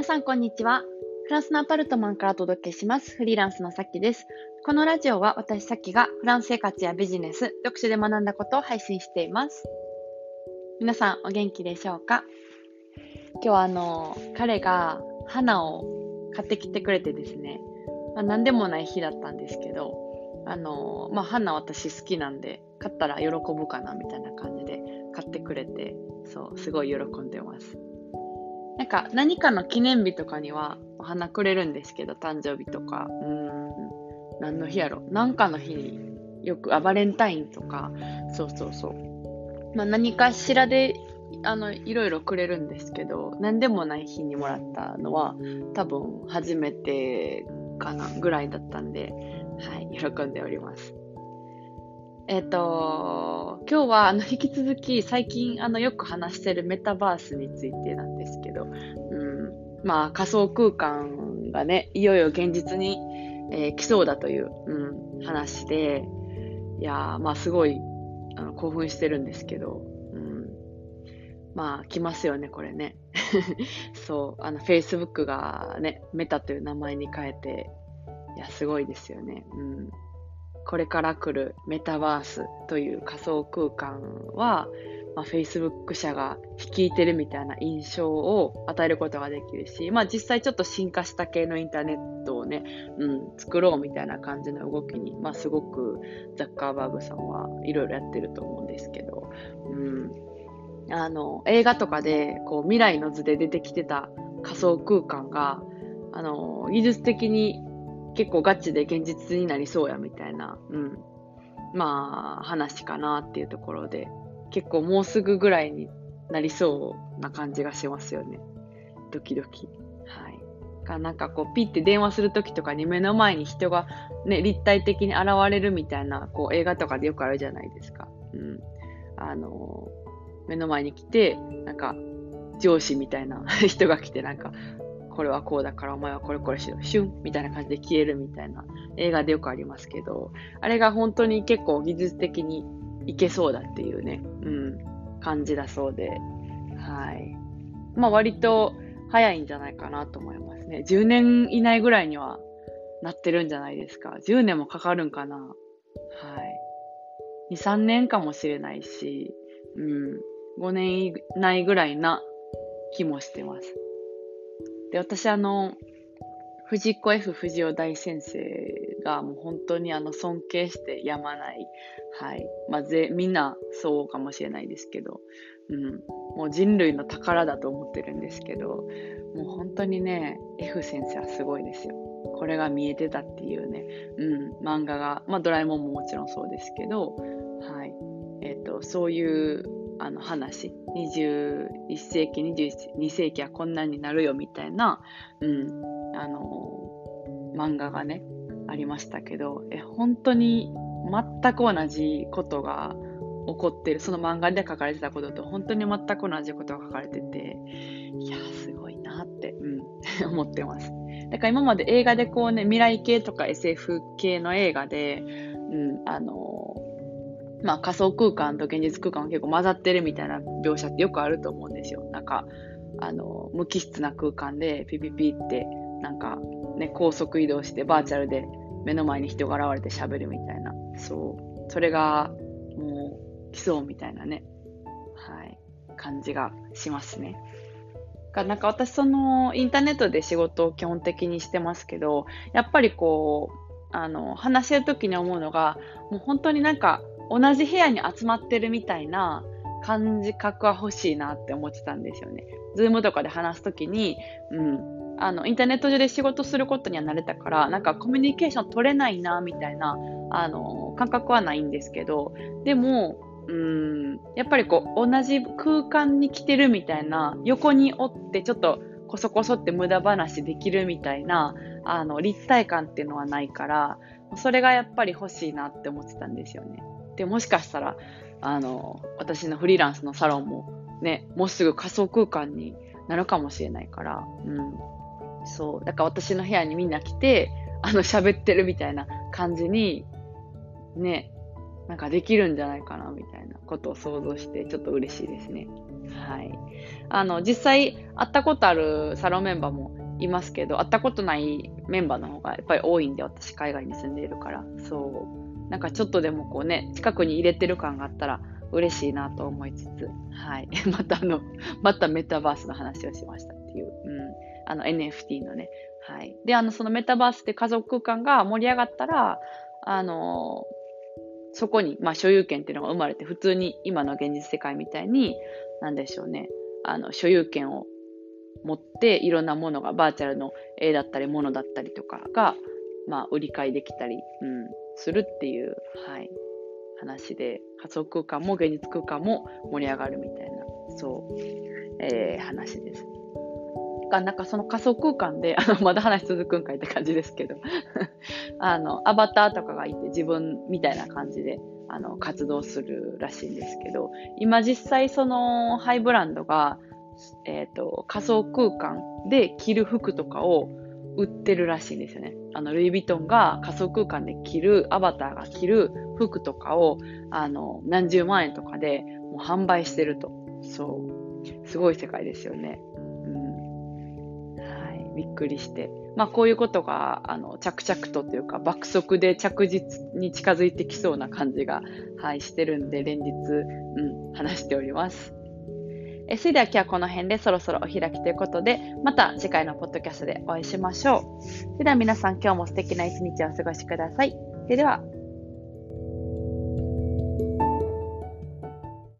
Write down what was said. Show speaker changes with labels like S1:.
S1: 皆さん、こんにちは。フランスのアパルトマンからお届けします。フリーランスのさきです。このラジオは私さきがフランス生活やビジネス、読書で学んだことを配信しています。皆さん、お元気でしょうか？今日はあの、彼が花を買ってきてくれてですね、まあ、何でもない日だったんですけど、あの、まあ、花私好きなんで、買ったら喜ぶかなみたいな感じで買ってくれて、そう、すごい喜んでます。なんか何かの記念日とかにはお花くれるんですけど、誕生日とか、うん、何の日やろ。なんかの日によく、あ、バレンタインとか、そうそうそう。まあ何かしらで、あの、いろいろくれるんですけど、何でもない日にもらったのは、多分初めてかな、ぐらいだったんで、はい、喜んでおります。えっ、ー、と、今日はあの引き続き最近あのよく話してるメタバースについてなんですけど、うん、まあ仮想空間がね、いよいよ現実に、えー、来そうだという、うん、話で、いやまあすごいあの興奮してるんですけど、うん、まあ来ますよね、これね。そう、あの Facebook がね、メタという名前に変えて、いや、すごいですよね。うんこれから来るメタバースという仮想空間は、まあ、Facebook 社が率いてるみたいな印象を与えることができるし、まあ、実際ちょっと進化した系のインターネットをね、うん、作ろうみたいな感じの動きに、まあ、すごくザッカーバーグさんはいろいろやってると思うんですけど、うん、あの映画とかでこう未来の図で出てきてた仮想空間があの技術的に結構ガチで現実になりそうやみたいな、うん、まあ話かなっていうところで、結構もうすぐぐらいになりそうな感じがしますよね。ドキドキ。はい。かなんかこうピッて電話するときとかに目の前に人がね、立体的に現れるみたいな、こう映画とかでよくあるじゃないですか。うん。あの目の前に来て、なんか上司みたいな 人が来てなんかこれはこうだからお前はこれこれしろ、シュンみたいな感じで消えるみたいな映画でよくありますけど、あれが本当に結構技術的にいけそうだっていうね、うん、感じだそうで、はい。まあ割と早いんじゃないかなと思いますね。10年以内ぐらいにはなってるんじゃないですか。10年もかかるんかな。はい。2、3年かもしれないし、うん、5年以内ぐらいな気もしてます。で、私あの、藤子 F 不二雄大先生がもう本当にあの尊敬してやまない。はい。まあ、ぜ、みんなそうかもしれないですけど、うん。もう人類の宝だと思ってるんですけど、もう本当にね、F 先生はすごいですよ。これが見えてたっていうね、うん、漫画が、まあドラえもんももちろんそうですけど、はい。えっ、ー、と、そういうあの話。21世紀22世紀はこんなになるよみたいな、うん、あの漫画がねありましたけどえ本当に全く同じことが起こってる。その漫画で書かれてたことと本当に全く同じことが書かれてていやすごいなって、うん、思ってます。だから今まで映画でこうね未来系とか SF 系の映画で、うん、あのまあ仮想空間と現実空間が結構混ざってるみたいな描写ってよくあると思うんですよ。なんか、あの、無機質な空間でピピピって、なんかね、高速移動してバーチャルで目の前に人が現れて喋るみたいな。そう。それが、もう、来そうみたいなね。はい。感じがしますね。がなんか私そのインターネットで仕事を基本的にしてますけど、やっぱりこう、あの、話してる時に思うのが、もう本当になんか同じ部屋に集まってるみたいな感じ覚は欲しいなって思ってたんですよね。ズームとかで話すときに、うん、あの、インターネット上で仕事することには慣れたから、なんかコミュニケーション取れないな、みたいな、あの、感覚はないんですけど、でも、うん、やっぱりこう、同じ空間に来てるみたいな、横におってちょっとこそこそって無駄話できるみたいな、あの、立体感っていうのはないから、それがやっぱり欲しいなって思ってたんですよね。で、もしかしたら、あの、私のフリーランスのサロンもね、もうすぐ仮想空間になるかもしれないから、うん。そう。だから私の部屋にみんな来て、あの、喋ってるみたいな感じに、ね、なんかできるんじゃないかな、みたいなことを想像して、ちょっと嬉しいですね。はい。あの、実際会ったことあるサロンメンバーもいますけど、会ったことないメンバーの方がやっぱり多いんで、私海外に住んでいるから。そう。なんかちょっとでもこうね、近くに入れてる感があったら嬉しいなと思いつつ、はい。またあの、またメタバースの話をしましたっていう、うん。あの NFT のね。はい。で、あの、そのメタバースで家族空間が盛り上がったら、あのそこに、まあ、所有権っていうのが生まれて、普通に今の現実世界みたいに、なんでしょうね、あの、所有権を持って、いろんなものが、バーチャルの絵だったり、ものだったりとかが、まあ、売り買いできたり、うん、するっていう、はい、話で、仮想空間も現実空間も盛り上がるみたいな、そう、えー、話です。が、なんかその仮想空間で、あの、まだ話続くんかいって感じですけど、あの、アバターとかがいて自分みたいな感じで、あの、活動するらしいんですけど、今実際そのハイブランドが、えっ、ー、と、仮想空間で着る服とかを売ってるらしいんですよね。あの、ルイ・ヴィトンが仮想空間で着る、アバターが着る服とかを、あの、何十万円とかでもう販売してると。そう。すごい世界ですよね。うん。はいびっくりして、まあ、こういうことがあの着々とというか爆速で着実に近づいてきそうな感じが、はい、してるんで連日、うん、話しております。えそれでは今日はこの辺でそろそろお開きということで、また次回のポッドキャストでお会いしましょう。それでは皆さん今日も素敵な一日をお過ごしください。それでは。